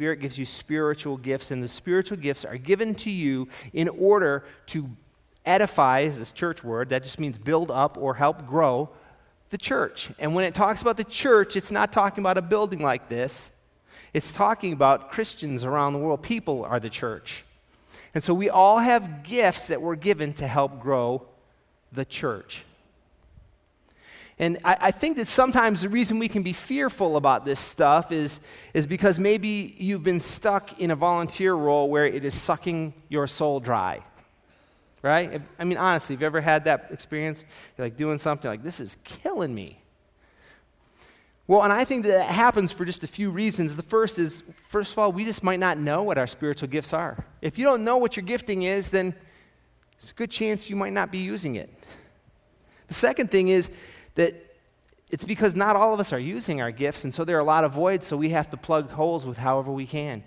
Spirit gives you spiritual gifts, and the spiritual gifts are given to you in order to edify, is this church word, that just means build up or help grow the church. And when it talks about the church, it's not talking about a building like this, it's talking about Christians around the world. People are the church. And so we all have gifts that were given to help grow the church. And I, I, think that sometimes the reason we can be fearful about this stuff is, is because maybe you've been stuck in a volunteer role where it is sucking your soul dry. Right? If, I mean, honestly, have you ever had that experience? You're like doing something like, this is killing me. Well, and I think that, that happens for just a few reasons. The first is, first of all, we just might not know what our spiritual gifts are. If you don't know what your gifting is, then it's a good chance you might not be using it. The second thing is, that it's because not all of us are using our gifts, and so there are a lot of voids, so we have to plug holes with however we can.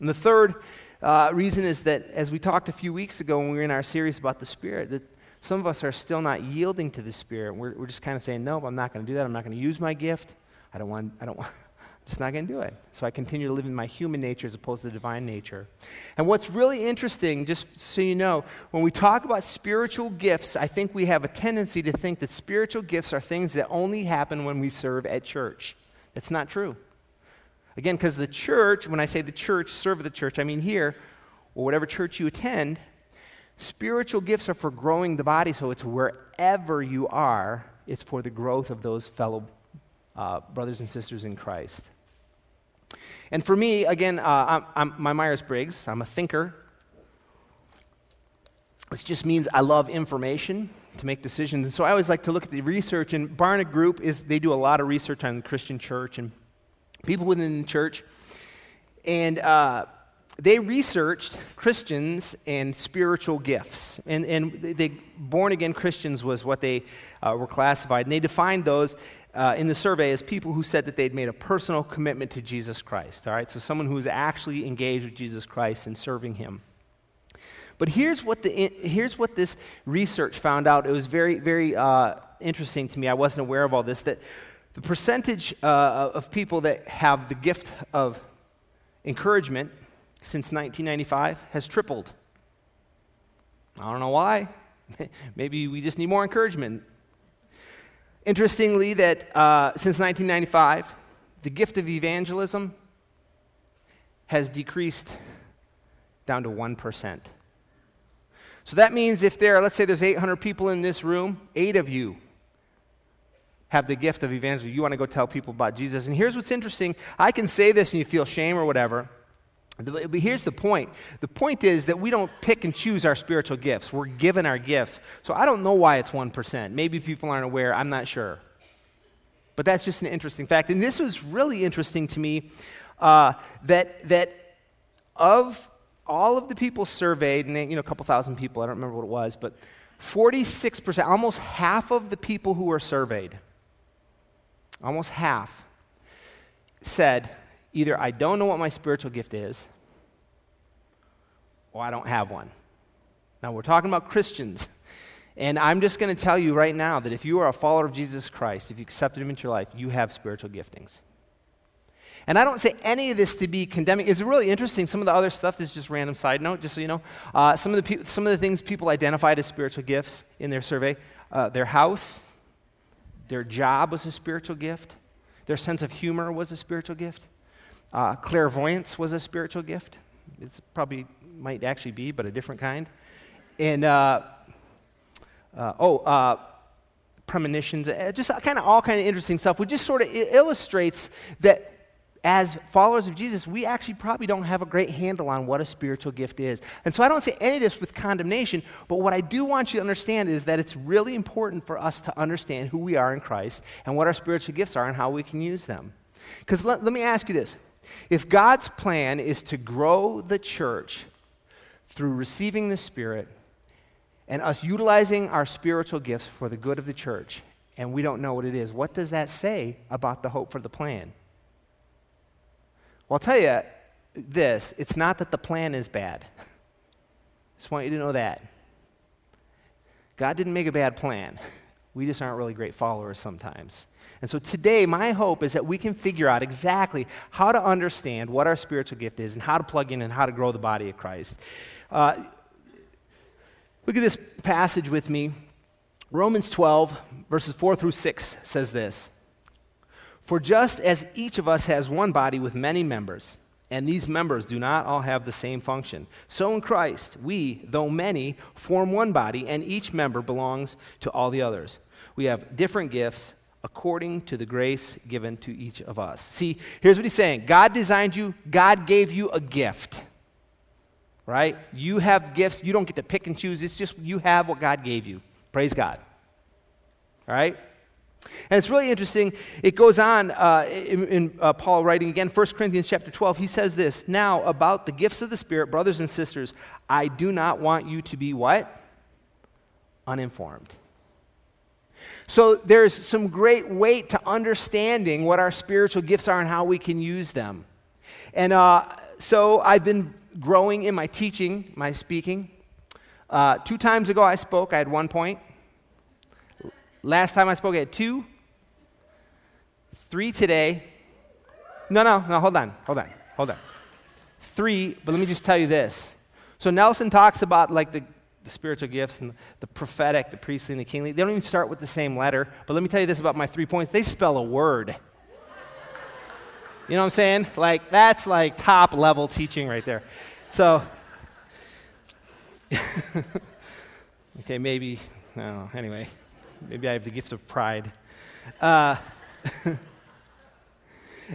And the third uh, reason is that, as we talked a few weeks ago when we were in our series about the Spirit, that some of us are still not yielding to the Spirit. We're, we're just kind of saying, no, I'm not going to do that. I'm not going to use my gift. I don't want, I don't want, just not going to do it. So I continue to live in my human nature as opposed to the divine nature. And what's really interesting, just so you know, when we talk about spiritual gifts, I think we have a tendency to think that spiritual gifts are things that only happen when we serve at church. That's not true. Again, because the church, when I say the church, serve the church, I mean here, or whatever church you attend, spiritual gifts are for growing the body, so it's wherever you are, it's for the growth of those fellow uh, brothers and sisters in Christ. And for me, again, uh, I'm, I'm, my Myers Briggs, I'm a thinker. This just means I love information to make decisions. And so I always like to look at the research. And Barna Group is they do a lot of research on the Christian church and people within the church. And uh, they researched Christians and spiritual gifts. And, and they, born again Christians was what they uh, were classified. And they defined those uh, in the survey as people who said that they'd made a personal commitment to Jesus Christ. All right, so someone who's actually engaged with Jesus Christ and serving Him. But here's what, the, here's what this research found out. It was very, very uh, interesting to me. I wasn't aware of all this. That the percentage uh, of people that have the gift of encouragement since 1995 has tripled. I don't know why. Maybe we just need more encouragement. Interestingly, that uh, since 1995, the gift of evangelism has decreased down to 1%. So that means if there, let's say there's 800 people in this room, eight of you have the gift of evangelism. You want to go tell people about Jesus. And here's what's interesting I can say this and you feel shame or whatever. But here's the point. The point is that we don't pick and choose our spiritual gifts. We're given our gifts. So I don't know why it's 1%. Maybe people aren't aware. I'm not sure. But that's just an interesting fact. And this was really interesting to me uh, that, that of all of the people surveyed, and they, you know, a couple thousand people, I don't remember what it was, but 46%, almost half of the people who were surveyed, almost half, said, either I don't know what my spiritual gift is, or I don't have one. Now, we're talking about Christians. And I'm just going to tell you right now that if you are a follower of Jesus Christ, if you accepted him into your life, you have spiritual giftings. And I don't say any of this to be condemning. It's really interesting. Some of the other stuff is just random side note, just so you know. Uh, some, of the pe- some of the things people identified as spiritual gifts in their survey uh, their house, their job was a spiritual gift, their sense of humor was a spiritual gift, uh, clairvoyance was a spiritual gift. It's probably might actually be, but a different kind. And uh, uh, oh, uh, premonitions, uh, just kind of all kind of interesting stuff, which just sort of illustrates that as followers of Jesus, we actually probably don't have a great handle on what a spiritual gift is. And so I don't say any of this with condemnation, but what I do want you to understand is that it's really important for us to understand who we are in Christ and what our spiritual gifts are and how we can use them. Because let, let me ask you this if God's plan is to grow the church through receiving the Spirit and us utilizing our spiritual gifts for the good of the church, and we don't know what it is, what does that say about the hope for the plan? Well, I'll tell you this it's not that the plan is bad. Just want you to know that. God didn't make a bad plan. We just aren't really great followers sometimes. And so today, my hope is that we can figure out exactly how to understand what our spiritual gift is and how to plug in and how to grow the body of Christ. Uh, look at this passage with me. Romans 12, verses 4 through 6 says this For just as each of us has one body with many members, and these members do not all have the same function. So in Christ, we, though many, form one body, and each member belongs to all the others. We have different gifts according to the grace given to each of us. See, here's what he's saying God designed you, God gave you a gift. Right? You have gifts, you don't get to pick and choose. It's just you have what God gave you. Praise God. All right? And it's really interesting. It goes on uh, in, in uh, Paul writing again, 1 Corinthians chapter 12. He says this Now, about the gifts of the Spirit, brothers and sisters, I do not want you to be what? Uninformed. So there's some great weight to understanding what our spiritual gifts are and how we can use them. And uh, so I've been growing in my teaching, my speaking. Uh, two times ago I spoke, I had one point. Last time I spoke, had two. Three today. No, no, no, hold on, hold on, hold on. Three, but let me just tell you this. So Nelson talks about like the, the spiritual gifts and the prophetic, the priestly, and the kingly. They don't even start with the same letter. But let me tell you this about my three points they spell a word. You know what I'm saying? Like, that's like top level teaching right there. So, okay, maybe, I don't know, anyway. Maybe I have the gift of pride. Uh,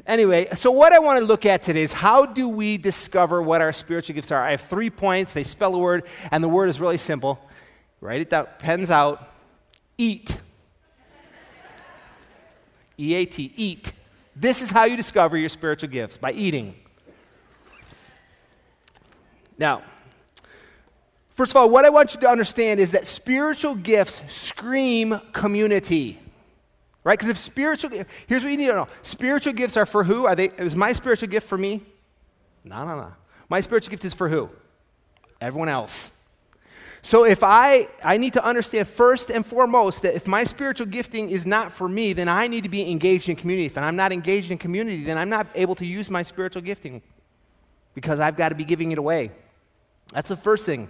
anyway, so what I want to look at today is how do we discover what our spiritual gifts are? I have three points. They spell a word, and the word is really simple. Write it down, pens out. Eat. E A T, eat. This is how you discover your spiritual gifts by eating. Now, First of all, what I want you to understand is that spiritual gifts scream community. Right? Because if spiritual here's what you need to know. Spiritual gifts are for who? Are they is my spiritual gift for me? No, no, no. My spiritual gift is for who? Everyone else. So if I I need to understand first and foremost that if my spiritual gifting is not for me, then I need to be engaged in community. If I'm not engaged in community, then I'm not able to use my spiritual gifting because I've got to be giving it away. That's the first thing.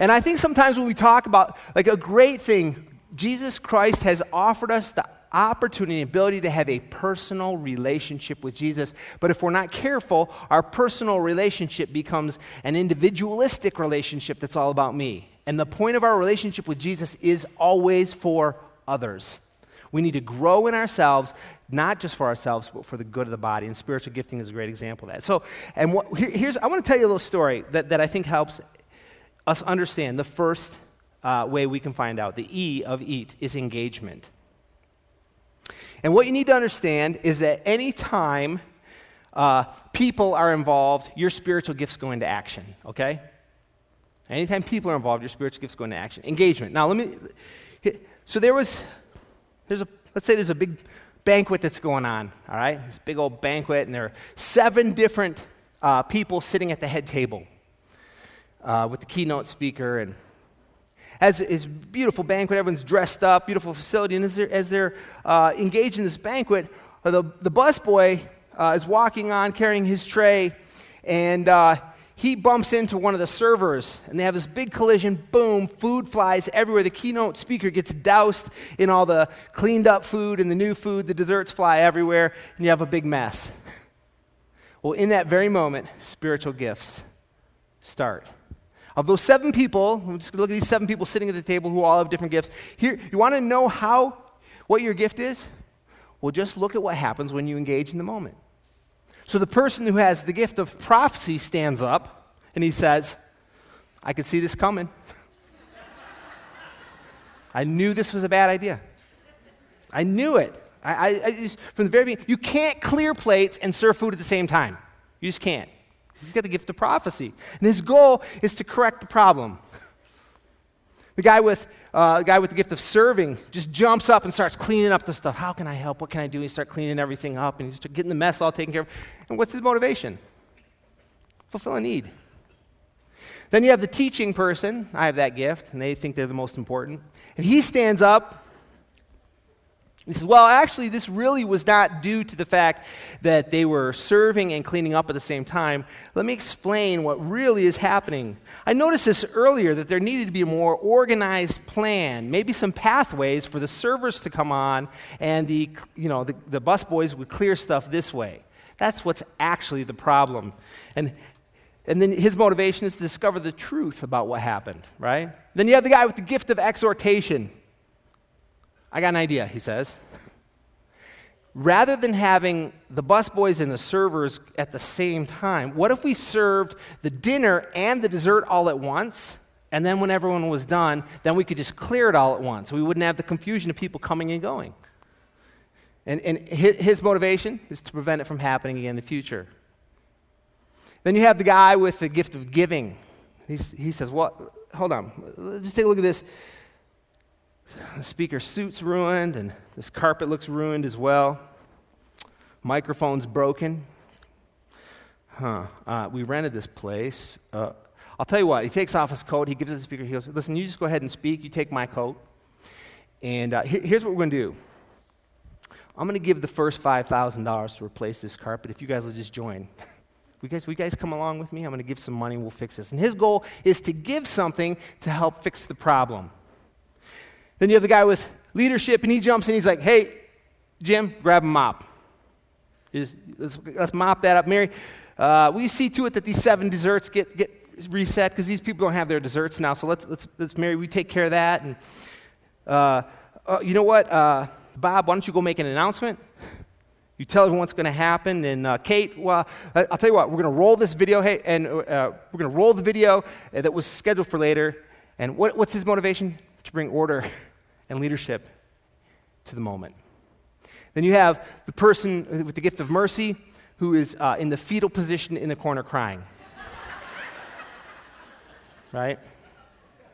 And I think sometimes when we talk about like a great thing, Jesus Christ has offered us the opportunity and ability to have a personal relationship with Jesus. But if we're not careful, our personal relationship becomes an individualistic relationship that's all about me. And the point of our relationship with Jesus is always for others. We need to grow in ourselves, not just for ourselves, but for the good of the body. And spiritual gifting is a great example of that. So, and what, here's, I want to tell you a little story that, that I think helps us understand the first uh, way we can find out the E of eat is engagement. And what you need to understand is that anytime uh, people are involved, your spiritual gifts go into action, okay? Anytime people are involved, your spiritual gifts go into action. Engagement. Now, let me. So there was, there's a, let's say there's a big banquet that's going on, all right? This big old banquet, and there are seven different uh, people sitting at the head table uh, with the keynote speaker and as his beautiful banquet, everyone's dressed up, beautiful facility, and as they're, as they're uh, engaged in this banquet, the, the busboy uh, is walking on carrying his tray, and uh, he bumps into one of the servers, and they have this big collision. Boom, food flies everywhere. The keynote speaker gets doused in all the cleaned up food and the new food. The desserts fly everywhere, and you have a big mess. well, in that very moment, spiritual gifts start. Of those seven people, just look at these seven people sitting at the table who all have different gifts. Here, you want to know how, what your gift is? Well, just look at what happens when you engage in the moment. So the person who has the gift of prophecy stands up and he says, I could see this coming. I knew this was a bad idea. I knew it. I, I, I just, from the very beginning, you can't clear plates and serve food at the same time. You just can't. He's got the gift of prophecy. And his goal is to correct the problem. The guy with, uh, the guy with the gift of serving just jumps up and starts cleaning up the stuff. How can I help? What can I do? He starts cleaning everything up and he's getting the mess all taken care of. And what's his motivation? Fulfill a need. Then you have the teaching person. I have that gift, and they think they're the most important. And he stands up He says, Well, actually, this really was not due to the fact that they were serving and cleaning up at the same time. Let me explain what really is happening. I noticed this earlier that there needed to be a more organized plan, maybe some pathways for the servers to come on, and the, you know, the, the busboys would clear stuff this way. That's what's actually the problem. And, and then his motivation is to discover the truth about what happened, right? Then you have the guy with the gift of exhortation. I got an idea, he says. Rather than having the busboys and the servers at the same time, what if we served the dinner and the dessert all at once? And then when everyone was done, then we could just clear it all at once. We wouldn't have the confusion of people coming and going. And, and his motivation is to prevent it from happening again in the future. Then you have the guy with the gift of giving. He's, he says, Well, hold on, Let's just take a look at this. The speaker suit's ruined, and this carpet looks ruined as well. Microphone's broken. Huh. Uh, we rented this place. Uh, I'll tell you what, he takes off his coat, he gives it to the speaker, he goes, Listen, you just go ahead and speak, you take my coat. And uh, here, here's what we're going to do I'm going to give the first $5,000 to replace this carpet if you guys will just join. We guys, we guys come along with me? I'm going to give some money, we'll fix this. And his goal is to give something to help fix the problem. Then you have the guy with leadership, and he jumps in. He's like, hey, Jim, grab a mop. Let's, let's, mop that up. Mary, uh, we see to it that these seven desserts get, get reset because these people don't have their desserts now. So let's, let's, let's Mary, we take care of that. And uh, uh, you know what? Uh, Bob, why don't you go make an announcement? You tell everyone what's going to happen. And uh, Kate, well, I'll tell you what, we're going to roll this video, hey, and uh, we're going to roll the video that was scheduled for later. And what, what's his motivation? To bring order and leadership to the moment. Then you have the person with the gift of mercy who is uh, in the fetal position in the corner crying. right?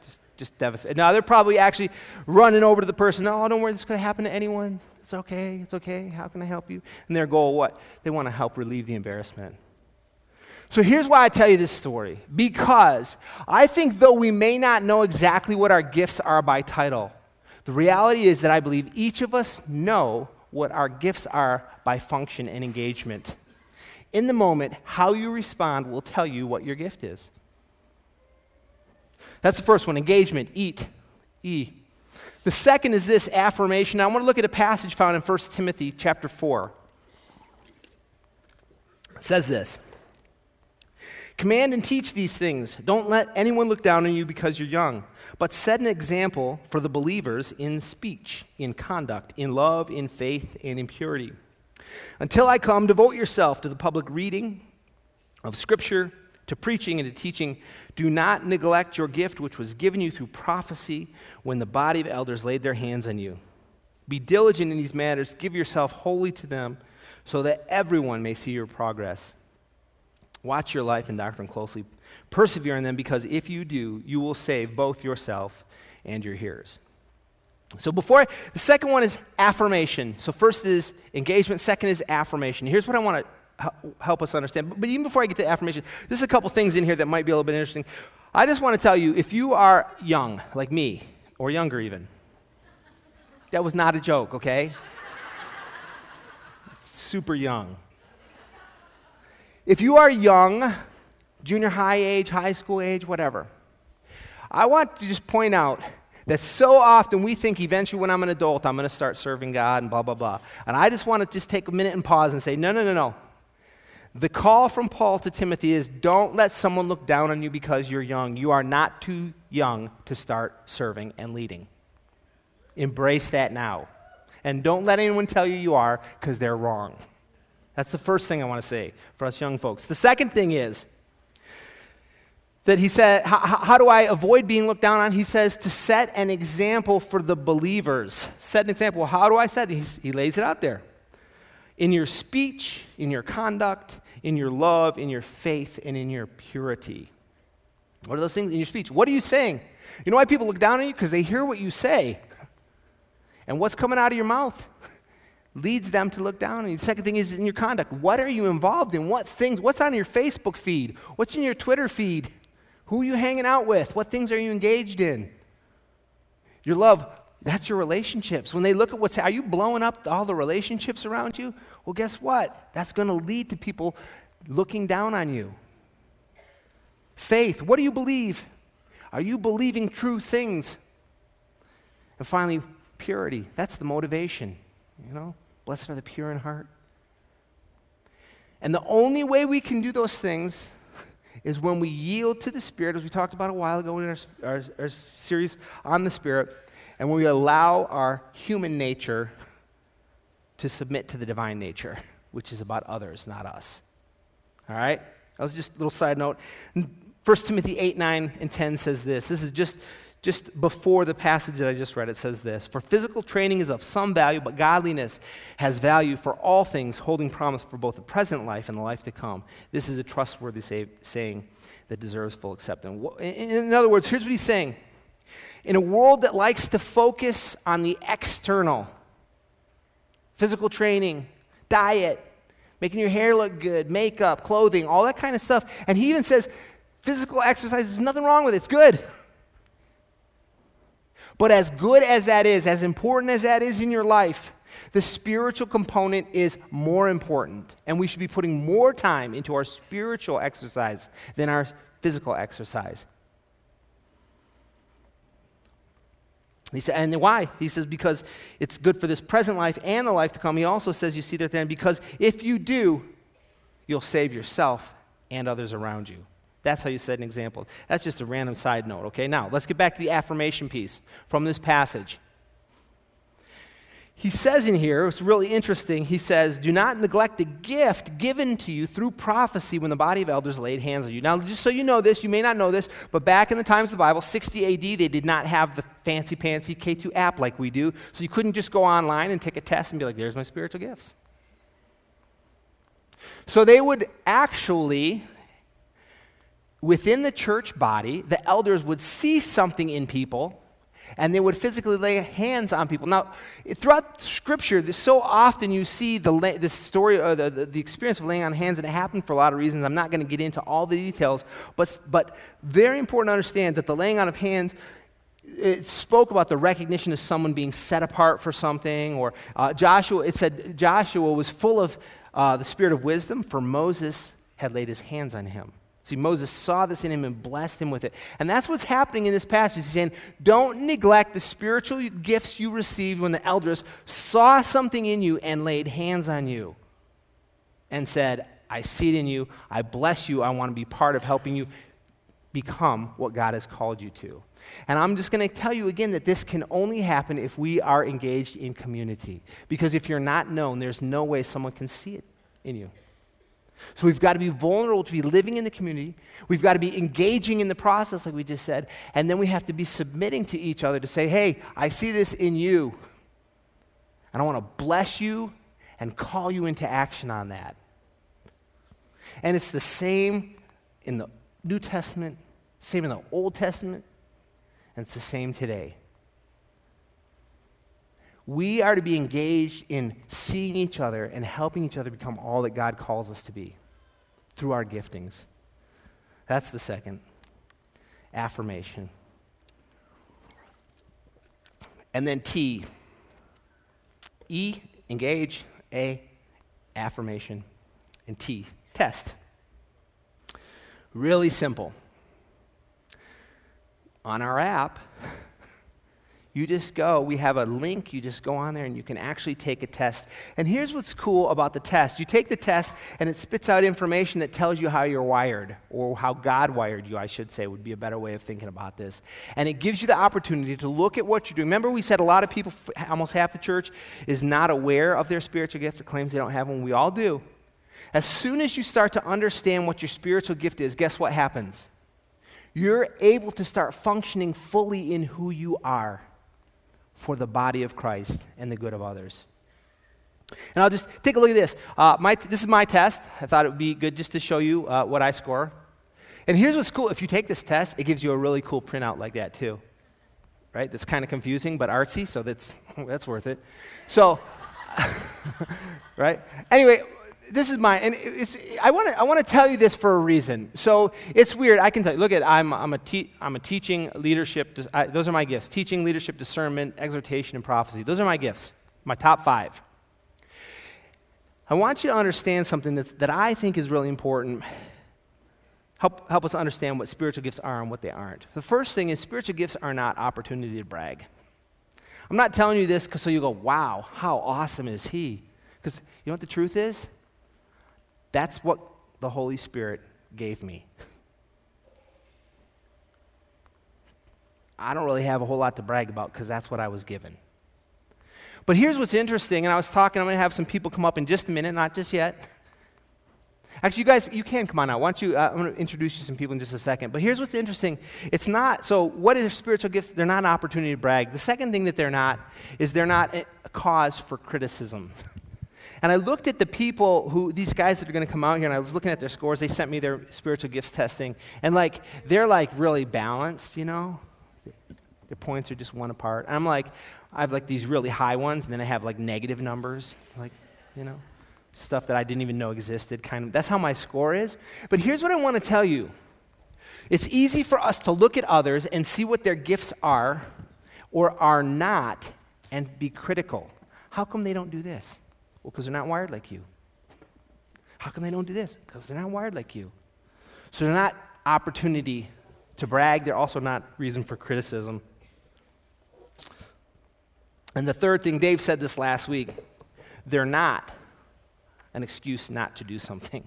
Just, just devastated. Now, they're probably actually running over to the person, oh, don't worry, this could happen to anyone. It's okay, it's okay. How can I help you? And their goal, what? They want to help relieve the embarrassment. So here's why I tell you this story. Because I think though we may not know exactly what our gifts are by title, the reality is that I believe each of us know what our gifts are by function and engagement. In the moment, how you respond will tell you what your gift is. That's the first one engagement, eat, E. The second is this affirmation. I want to look at a passage found in 1 Timothy chapter 4. It says this Command and teach these things. Don't let anyone look down on you because you're young but set an example for the believers in speech, in conduct, in love, in faith, and in purity. Until I come, devote yourself to the public reading of Scripture, to preaching, and to teaching. Do not neglect your gift, which was given you through prophecy when the body of elders laid their hands on you. Be diligent in these matters, give yourself wholly to them, so that everyone may see your progress. Watch your life and doctrine closely Persevere in them because if you do, you will save both yourself and your hearers. So before I, the second one is affirmation. So first is engagement, second is affirmation. Here's what I want to help us understand. But even before I get to affirmation, there's a couple things in here that might be a little bit interesting. I just want to tell you if you are young, like me, or younger even, that was not a joke, okay? Super young. If you are young, junior high age, high school age, whatever. I want to just point out that so often we think eventually when I'm an adult, I'm going to start serving God and blah, blah, blah. And I just want to just take a minute and pause and say, no, no, no, no. The call from Paul to Timothy is don't let someone look down on you because you're young. You are not too young to start serving and leading. Embrace that now. And don't let anyone tell you you are because they're wrong. That's the first thing I want to say for us young folks. The second thing is, that he said, how, do I avoid being looked down on? He says to set an example for the believers. Set an example. How do I set it? He lays it out there. In your speech, in your conduct, in your love, in your faith, and in your purity. What are those things in your speech? What are you saying? You know why people look down on you? Because they hear what you say. And what's coming out of your mouth leads them to look down on you. The second thing is in your conduct. What are you involved in? What things? What's on your Facebook feed? What's in your Twitter feed? Who are you hanging out with? What things are you engaged in? Your love, That's your relationships. When they look at what's, are you blowing up all the relationships around you? Well, guess what? That's going to lead to people looking down on you. Faith. What do you believe? Are you believing true things? And finally, purity. That's the motivation. You know, blessed are the pure in heart. And the only way we can do those things is when we yield to the Spirit, as we talked about a while ago in our, our, our series on the Spirit, and when we allow our human nature to submit to the divine nature, which is about others, not us. All right? That was just a little side note. 1 Timothy 8, 9, and 10 says this. This is just, just before the passage that I just read. It says this For physical training is of some value, but godliness has value for all things, holding promise for both the present life and the life to come. This is a trustworthy say, saying that deserves full acceptance. In other words, here's what he's saying in a world that likes to focus on the external physical training, diet, making your hair look good, makeup, clothing, all that kind of stuff. And he even says physical exercise is nothing wrong with it, it's good. But as good as that is, as important as that is in your life, the spiritual component is more important. And we should be putting more time into our spiritual exercise than our physical exercise. He said, and why? He says, because it's good for this present life and the life to come. He also says, you see that then, because if you do, you'll save yourself and others around you. That's how you set an example. That's just a random side note, okay? Now, let's get back to the affirmation piece from this passage he says in here, it's really interesting. He says, Do not neglect the gift given to you through prophecy when the body of elders laid hands on you. Now, just so you know this, you may not know this, but back in the times of the Bible, 60 AD, they did not have the fancy pantsy K2 app like we do. So you couldn't just go online and take a test and be like, There's my spiritual gifts. So they would actually, within the church body, the elders would see something in people and they would physically lay hands on people. Now, throughout Scripture, so often you see the, story, or the, the, the experience of laying on hands, and it happened for a lot of reasons. I'm not going to get into all the details, but, but very important to understand that the laying on of hands it spoke about the recognition of someone being set apart for something or uh, joshua it said joshua was full of uh, the spirit of wisdom for moses had laid his hands on him See, Moses saw this in him and blessed him with it. And that's what's happening in this passage. He's saying, don't neglect the spiritual gifts you received when the elders saw something in you and laid hands on you and said, I see it in you. I bless you. I want to be part of helping you become what God has called you to. And I'm just going to tell you again that this can only happen if we are engaged in community. Because if you're not known, there's no way someone can see it in you. So we've got to be vulnerable to be living in the community. We've got to be engaging in the process, like we just said. And then we have to be submitting to each other to say, hey, I see this in you. And I want to bless you and call you into action on that. And it's the same in the New Testament, same in the Old Testament, and it's the same today. We are to be engaged in seeing each other and helping each other become all that God calls us to be through our giftings. That's the second affirmation. And then T. E, engage. A, affirmation. And T, test. Really simple. On our app, you just go, we have a link, you just go on there and you can actually take a test. And here's what's cool about the test you take the test and it spits out information that tells you how you're wired, or how God wired you, I should say, would be a better way of thinking about this. And it gives you the opportunity to look at what you're doing. Remember, we said a lot of people, almost half the church, is not aware of their spiritual gift or claims they don't have one. We all do. As soon as you start to understand what your spiritual gift is, guess what happens? You're able to start functioning fully in who you are for the body of Christ and the good of others. And I'll just take a look at this. Uh, my, this is my test. I thought it would be good just to show you uh, what I score. And here's what's cool. If you take this test, it gives you a really cool printout like that, too. Right? That's kind of confusing, but artsy, so that's, that's worth it. So, right? Anyway, this is mine, and it's, I want to I want to tell you this for a reason. So it's weird. I can tell you. Look at I'm I'm a te- I'm a teaching leadership. I, those are my gifts: teaching, leadership, discernment, exhortation, and prophecy. Those are my gifts. My top five. I want you to understand something that that I think is really important. Help help us understand what spiritual gifts are and what they aren't. The first thing is spiritual gifts are not opportunity to brag. I'm not telling you this so you go, "Wow, how awesome is he?" Because you know what the truth is that's what the Holy Spirit gave me. I don't really have a whole lot to brag about because that's what I was given. But here's what's interesting, and I was talking, I'm going to have some people come up in just a minute, not just yet. Actually, you guys, you can come on out. Why don't you? Uh, I'm going to introduce you some people in just a second. But here's what's interesting. It's not, so what are spiritual gifts? They're not an opportunity to brag. The second thing that they're not is they're not a cause for criticism. And I looked at the people who, these guys that are going to come out here, and I was looking at their scores. They sent me their spiritual gifts testing. And like, they're like really balanced, you know? Their points are just one apart. And I'm like, I have like these really high ones, and then I have like negative numbers, like, you know, stuff that I didn't even know existed. Kind of, that's how my score is. But here's what I want to tell you it's easy for us to look at others and see what their gifts are or are not and be critical. How come they don't do this? Well, because they're not wired like you. How come they don't do this? Because they're not wired like you. So they're not opportunity to brag, they're also not reason for criticism. And the third thing, Dave said this last week they're not an excuse not to do something.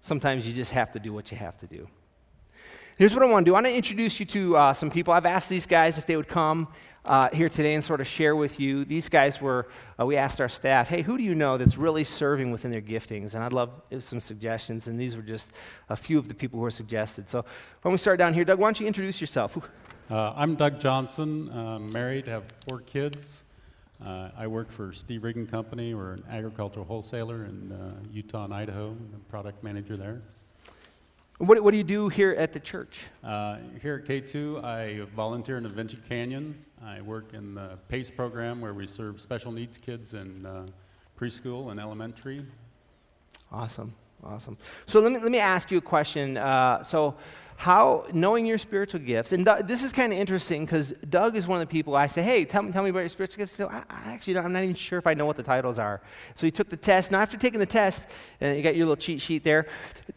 Sometimes you just have to do what you have to do. Here's what I want to do I want to introduce you to uh, some people. I've asked these guys if they would come uh, here today and sort of share with you. These guys were, uh, we asked our staff, hey, who do you know that's really serving within their giftings? And I'd love some suggestions, and these were just a few of the people who were suggested. So why don't we start down here? Doug, why don't you introduce yourself? Uh, I'm Doug Johnson, I'm married, have four kids. Uh, I work for Steve Regan Company. We're an agricultural wholesaler in uh, Utah and Idaho. I'm a product manager there. What, what do you do here at the church? Uh, here at K2, I volunteer in Adventure Canyon. I work in the PACE program where we serve special needs kids in uh, preschool and elementary. Awesome, awesome. So let me, let me ask you a question. Uh, so, how, knowing your spiritual gifts, and Doug, this is kind of interesting because Doug is one of the people I say, hey, tell me, tell me about your spiritual gifts. So I, I actually I'm not even sure if I know what the titles are. So he took the test. Now, after taking the test, and you got your little cheat sheet there,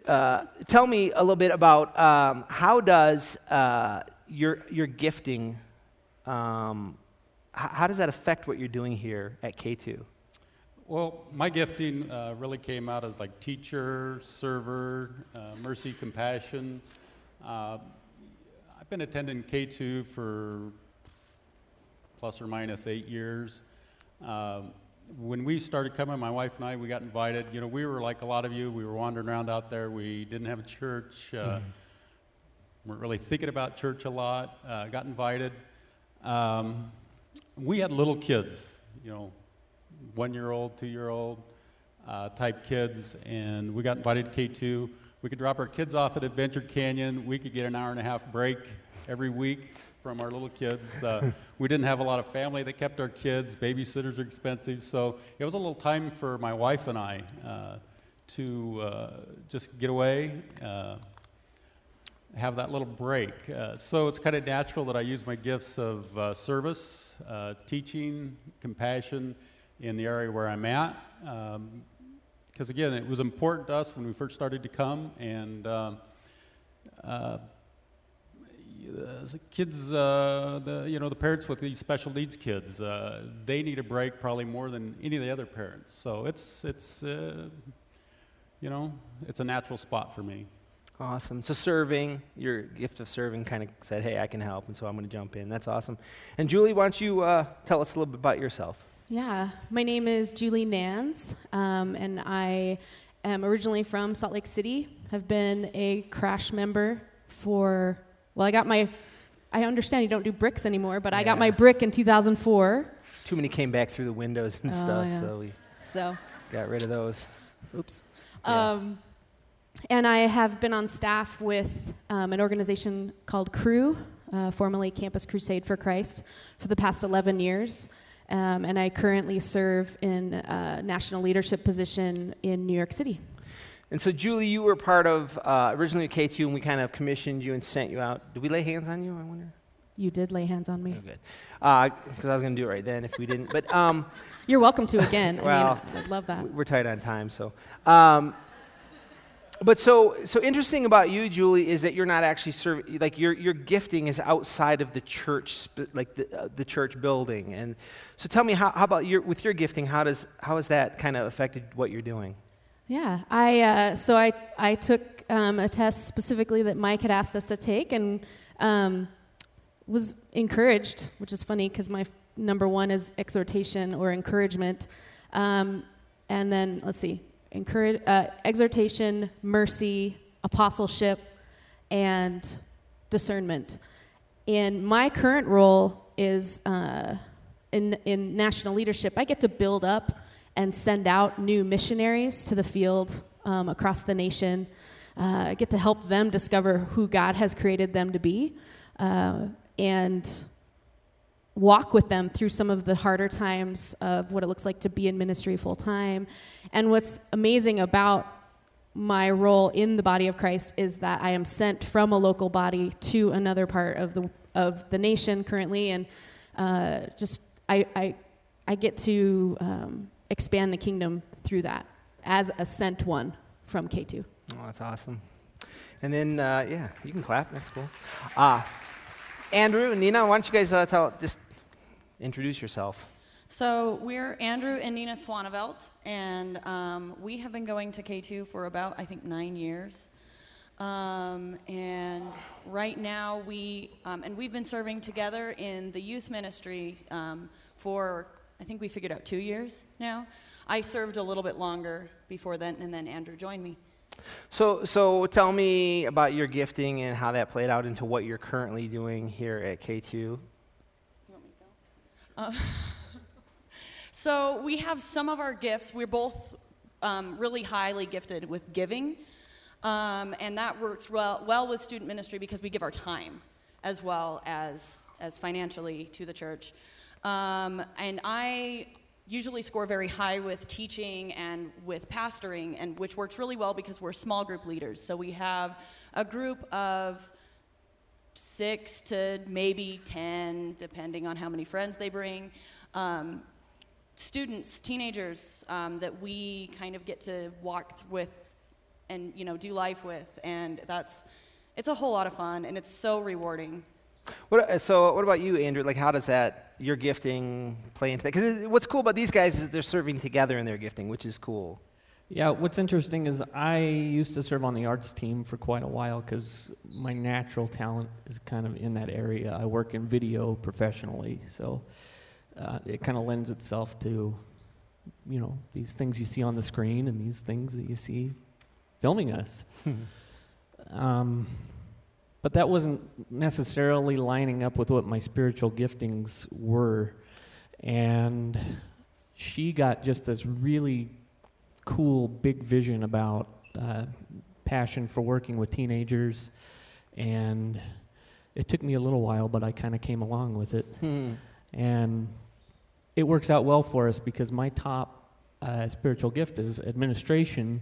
uh, tell me a little bit about um, how does uh, your, your gifting um, how does that affect what you're doing here at K2? Well, my gifting uh, really came out as like teacher, server, uh, mercy, compassion. Uh, I've been attending K2 for plus or minus eight years. Um, when we started coming, my wife and I, we got invited. You know, we were like a lot of you. We were wandering around out there. We didn't have a church. Uh, mm-hmm. weren't really thinking about church a lot. Uh, got invited. Um, we had little kids, you know, one year old, two year old uh, type kids, and we got invited to K2. We could drop our kids off at Adventure Canyon. We could get an hour and a half break every week from our little kids. Uh, we didn't have a lot of family that kept our kids. Babysitters are expensive, so it was a little time for my wife and I uh, to uh, just get away uh, have that little break. Uh, so it's kind of natural that I use my gifts of uh, service, uh, teaching, compassion in the area where I'm at. Because um, again, it was important to us when we first started to come, and um, uh, kids, uh, the you know the parents with these special needs kids, uh, they need a break probably more than any of the other parents. So it's it's you know it's a natural spot for me. Awesome. So serving, your gift of serving kind of said, hey, I can help, and so I'm going to jump in. That's awesome. And Julie, why don't you uh, tell us a little bit about yourself? Yeah, my name is Julie Nans, um, and I am originally from Salt Lake City. Have been a crash member for, well, I got my, I understand you don't do bricks anymore, but yeah. I got my brick in 2004. Too many came back through the windows and oh, stuff, yeah. so we so got rid of those. Oops. Yeah. Um, and I have been on staff with um, an organization called Cru, uh, formerly Campus Crusade for Christ, for the past 11 years. um, and I currently serve in a national leadership position in New York City. And so, Julie, you were part of uh, originally K2, and we kind of commissioned you and sent you out. Did we lay hands on you? I wonder. You did lay hands on me. Oh, good. Because I was going to do it right then if we didn't. But um, You're welcome to again. Well, I mean, I'd love that. we're tight on time, so. Um, but so so interesting about you, Julie, is that you're not actually serving. Like your your gifting is outside of the church, like the uh, the church building. And so, tell me how, how about your with your gifting? How does how has that kind of affected what you're doing? Yeah, I uh, so I I took um, a test specifically that Mike had asked us to take and um, was encouraged, which is funny because my f- number one is exhortation or encouragement, um, and then let's see, encourage uh, exhortation, mercy, apostleship, and discernment. And my current role is uh, in in national leadership. I get to build up and send out new missionaries to the field um, across the nation. Uh, I get to help them discover who God has created them to be uh, and walk with them through some of the harder times of what it looks like to be in ministry full time. And what's amazing about my role in the body of Christ is that I am sent from a local body to another part of the of the nation currently, and uh, just I, I I get to um, expand the kingdom through that as a sent one from K2. Oh, that's awesome. And then, uh, yeah, you can clap. That's cool. Uh, Andrew and Nina, why don't you guys uh, tell, just introduce yourself? So we're Andrew and Nina Swanevelt, and um, we have been going to K2 for about, I think, nine years. Um, and right now we, um, and we've been serving together in the youth ministry um, for, I think we figured out two years now. I served a little bit longer before then, and then Andrew joined me. So, so tell me about your gifting and how that played out into what you're currently doing here at K2. You want me to go? Uh, so we have some of our gifts. We're both um, really highly gifted with giving, um, and that works well, well with student ministry because we give our time as well as as financially to the church. Um, and I usually score very high with teaching and with pastoring, and which works really well because we're small group leaders. So we have a group of six to maybe 10, depending on how many friends they bring. Um, students, teenagers um, that we kind of get to walk th- with and you know do life with, and that's it's a whole lot of fun and it's so rewarding. What, uh, so, what about you, Andrew? Like, how does that your gifting play into that? Because what's cool about these guys is they're serving together in their gifting, which is cool. Yeah, what's interesting is I used to serve on the arts team for quite a while because my natural talent is kind of in that area. I work in video professionally, so uh, it kind of lends itself to, you know, these things you see on the screen and these things that you see filming us. um, but that wasn't necessarily lining up with what my spiritual giftings were. And she got just this really cool, big vision about uh, passion for working with teenagers. And it took me a little while, but I kind of came along with it. Hmm. And it works out well for us because my top uh, spiritual gift is administration.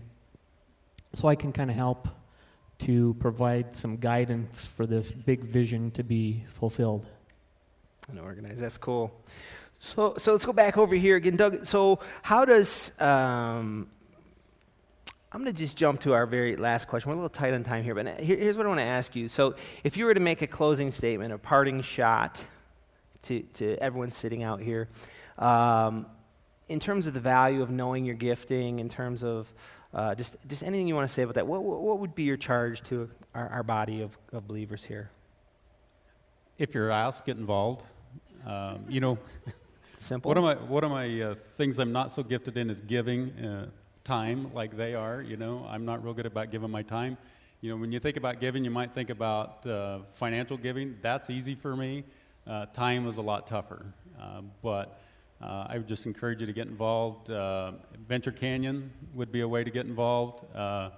So I can kind of help to provide some guidance for this big vision to be fulfilled. And organized. That's cool. So, so let's go back over here again, Doug. So, how does um, I'm going to just jump to our very last question. We're a little tight on time here, but here, here's what I want to ask you. So, if you were to make a closing statement, a parting shot to, to everyone sitting out here, um, in terms of the value of knowing your gifting, in terms of uh, just, just anything you want to say about that, what, what, what would be your charge to our, our body of, of believers here? If you're asked, get involved. Um, you know, Simple. One of my one of my uh, things I'm not so gifted in is giving uh, time like they are. You know, I'm not real good about giving my time. You know, when you think about giving, you might think about uh, financial giving. That's easy for me. Uh, time is a lot tougher. Uh, but uh, I would just encourage you to get involved. Uh, Venture Canyon would be a way to get involved. Uh,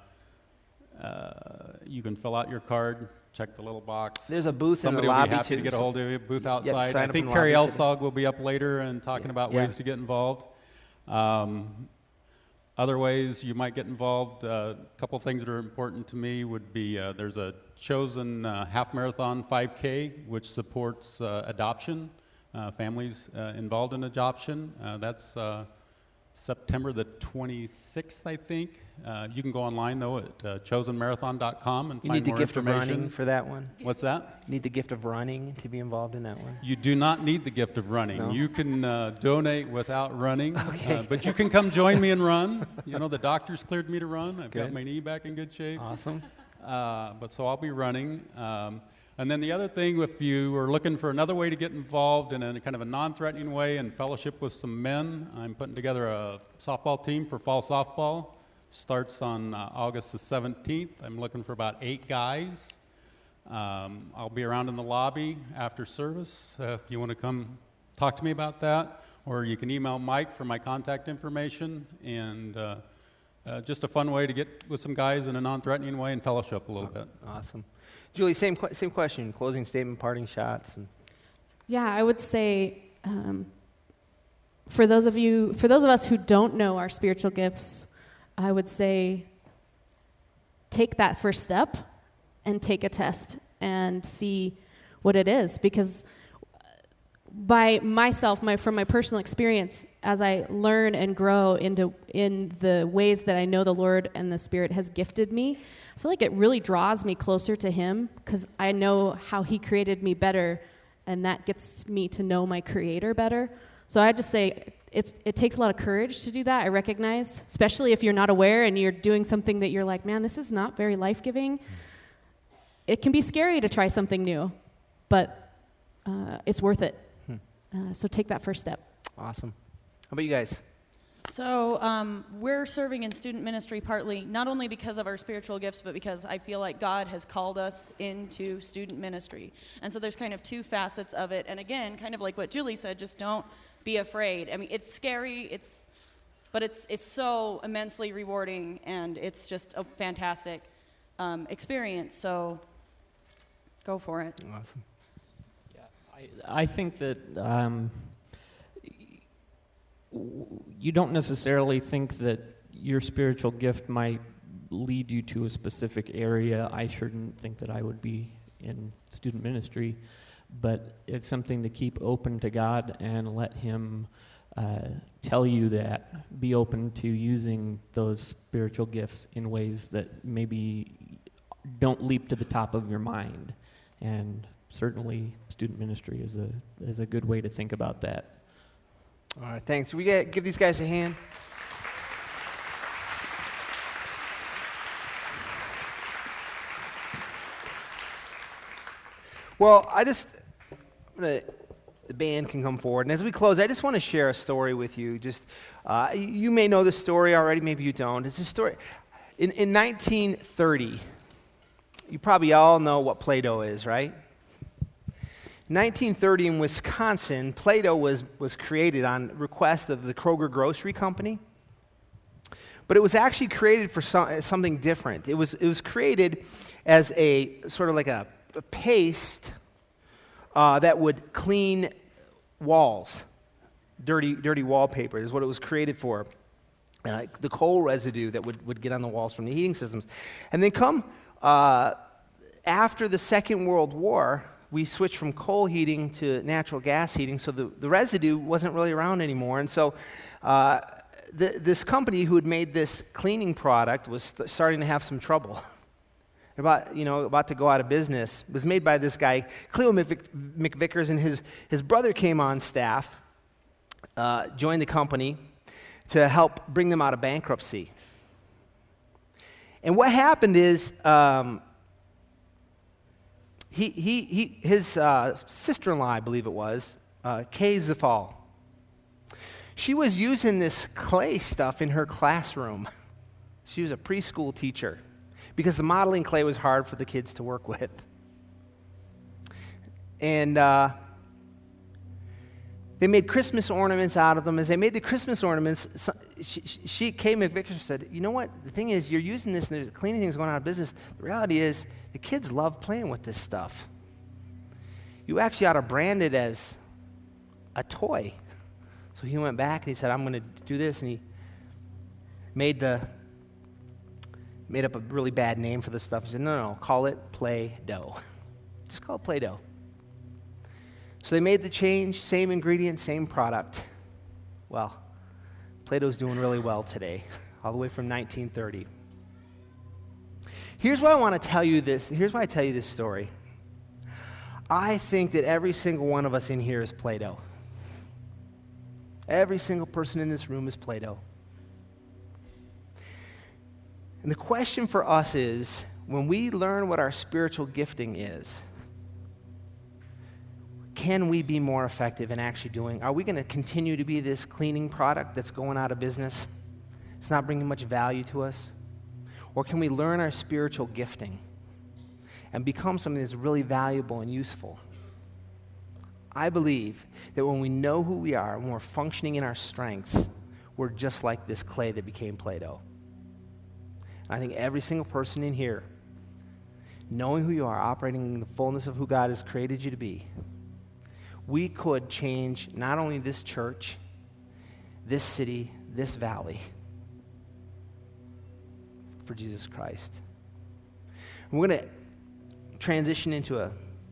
uh, you can fill out your card check the little box. There's a booth in the Somebody will lobby, be happy too, to get a hold of you. Booth outside. sign I think in Carrie. Elsog will be up later and talking about Yeah. ways to get involved. Um, other ways you might get involved, uh, a couple things that are important to me would be uh, there's a chosen uh, half marathon 5K which supports uh, adoption, uh, families uh, involved in adoption. Uh, that's uh, September the 26th, I think. Uh, you can go online though at uh, chosenmarathon.com and You find need the gift of running for that one. What's that? You need the gift of running to be involved in that one. You do not need the gift of running. No? You can uh, donate without running, Okay. uh, but you can come join me and run. You know, the doctors cleared me to run. I've got my knee back in good shape. Awesome. Uh, but so I'll be running. Um, and then the other thing, if you are looking for another way to get involved in a kind of a non-threatening way and fellowship with some men, I'm putting together a softball team for fall softball. Starts on uh, August the 17th. I'm looking for about eight guys. Um, I'll be around in the lobby after service uh, if you want to come talk to me about that, or you can email Mike for my contact information. And uh, uh, just a fun way to get with some guys in a non-threatening way and fellowship a little bit. Awesome. Julie, same, same question. Closing statement, parting shots. And Yeah, I would say um, for those of you, for those of us who don't know our spiritual gifts, I would say take that first step and take a test and see what it is because by myself my from my personal experience as i learn and grow into in the ways that i know the lord and the spirit has gifted me i feel like it really draws me closer to him because i know how he created me better and that gets me to know my creator better. So i just say it's, it takes a lot of courage to do that i recognize especially if you're not aware and you're doing something that you're like man this is not very life-giving. It can be scary to try something new but uh, it's worth it uh, so take that first step. awesome. How about you guys? So um, we're serving in student ministry partly not only because of our spiritual gifts, but because I feel like God has called us into student ministry. And so there's kind of two facets of it. And again, kind of like what Julie said, just don't be afraid. I mean, it's scary. It's but it's it's so immensely rewarding, and it's just a fantastic um, experience. So go for it. Awesome. I, think that um, you don't necessarily think that your spiritual gift might lead you to a specific area. I shouldn't think that I would be in student ministry, but it's something to keep open to God and let Him uh, tell you that. Be open to using those spiritual gifts in ways that maybe don't leap to the top of your mind. And certainly, student ministry is a is a good way to think about that. All right, thanks. We get, give these guys a hand. Well, I just, the band can come forward. And as we close, I just want to share a story with you. Just, uh, you may know this story already, maybe you don't. It's a story. In, in 1930, you probably all know what Play Doh is, right? 1930 in Wisconsin, Play Doh was, was created on request of the Kroger Grocery Company. But it was actually created for some, something different. It was, it was created as a sort of like a, a paste uh, that would clean walls. Dirty, dirty wallpaper is what it was created for. Uh, the coal residue that would, would get on the walls from the heating systems. And then come uh, after the Second World War, we switched from coal heating to natural gas heating, so the, the residue wasn't really around anymore. And so uh, this company who had made this cleaning product was st- starting to have some trouble. about, you know, about to go out of business. It was made by this guy, Cleo McVick- McVickers, and his, his brother came on staff, uh, joined the company to help bring them out of bankruptcy. And what happened is um, he, he, he, his uh, sister in law, I believe it was, uh, Kay Zufall, she was using this clay stuff in her classroom. She was a preschool teacher because the modeling clay was hard for the kids to work with. And uh, they made Christmas ornaments out of them. As they made the Christmas ornaments, she, she Kay McVicker said, You know what? The thing is, you're using this and there's cleaning things going out of business. The reality is, the kids love playing with this stuff. You actually ought to brand it as a toy. So he went back and he said, I'm going to do this. And he made the made up a really bad name for the stuff. He said, no, no, call it Play Doh. Just call it Play Doh. So they made the change, same ingredient, same product. Well, Play Doh's doing really well today, all the way from 1930. Here's why I want to tell you this. Here's why I tell you this story. I think that every single one of us in here is Play Doh. Every single person in this room is Plato. And the question for us is when we learn what our spiritual gifting is, can we be more effective in actually doing? Are we going to continue to be this cleaning product that's going out of business? It's not bringing much value to us? Or can we learn our spiritual gifting and become something that's really valuable and useful? I believe that when we know who we are, when we're functioning in our strengths, we're just like this clay that became Play Doh. I think every single person in here, knowing who you are, operating in the fullness of who God has created you to be, we could change not only this church, this city, this valley for Jesus Christ. we're going to transition into a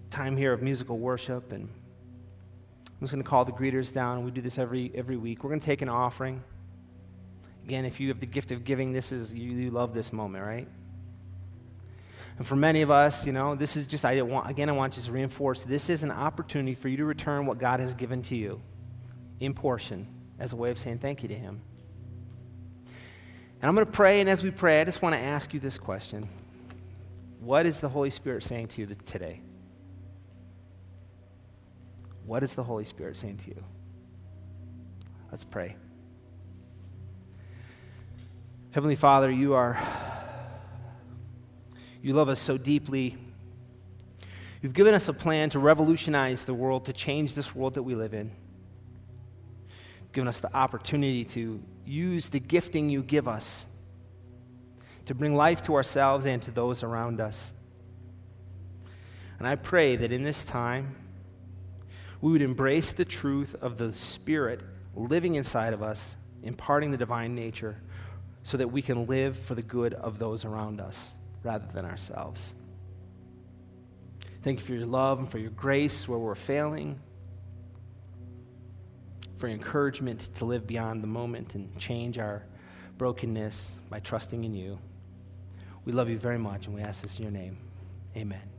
time here of musical worship and I'm just going to call the greeters down. We do this every, every week. We're going to take an offering. Again, if you have the gift of giving, this is, you, you love this moment, right? And for many of us, you know, this is just, I want, again, I want to reinforce this is an opportunity for you to return what God has given to you in portion as a way of saying thank you to Him. And I'm going to pray, and as we pray, I just want to ask you this question What is the Holy Spirit saying to you today? What is the Holy Spirit saying to you? Let's pray. Heavenly Father, you are, you love us so deeply. You've given us a plan to revolutionize the world, to change this world that we live in. You've given us the opportunity to use the gifting you give us to bring life to ourselves and to those around us. And I pray that in this time, we would embrace the truth of the Spirit living inside of us, imparting the divine nature so that we can live for the good of those around us rather than ourselves. Thank you for your love and for your grace where we're failing, for your encouragement to live beyond the moment and change our brokenness by trusting in you. We love you very much and we ask this in your name. Amen.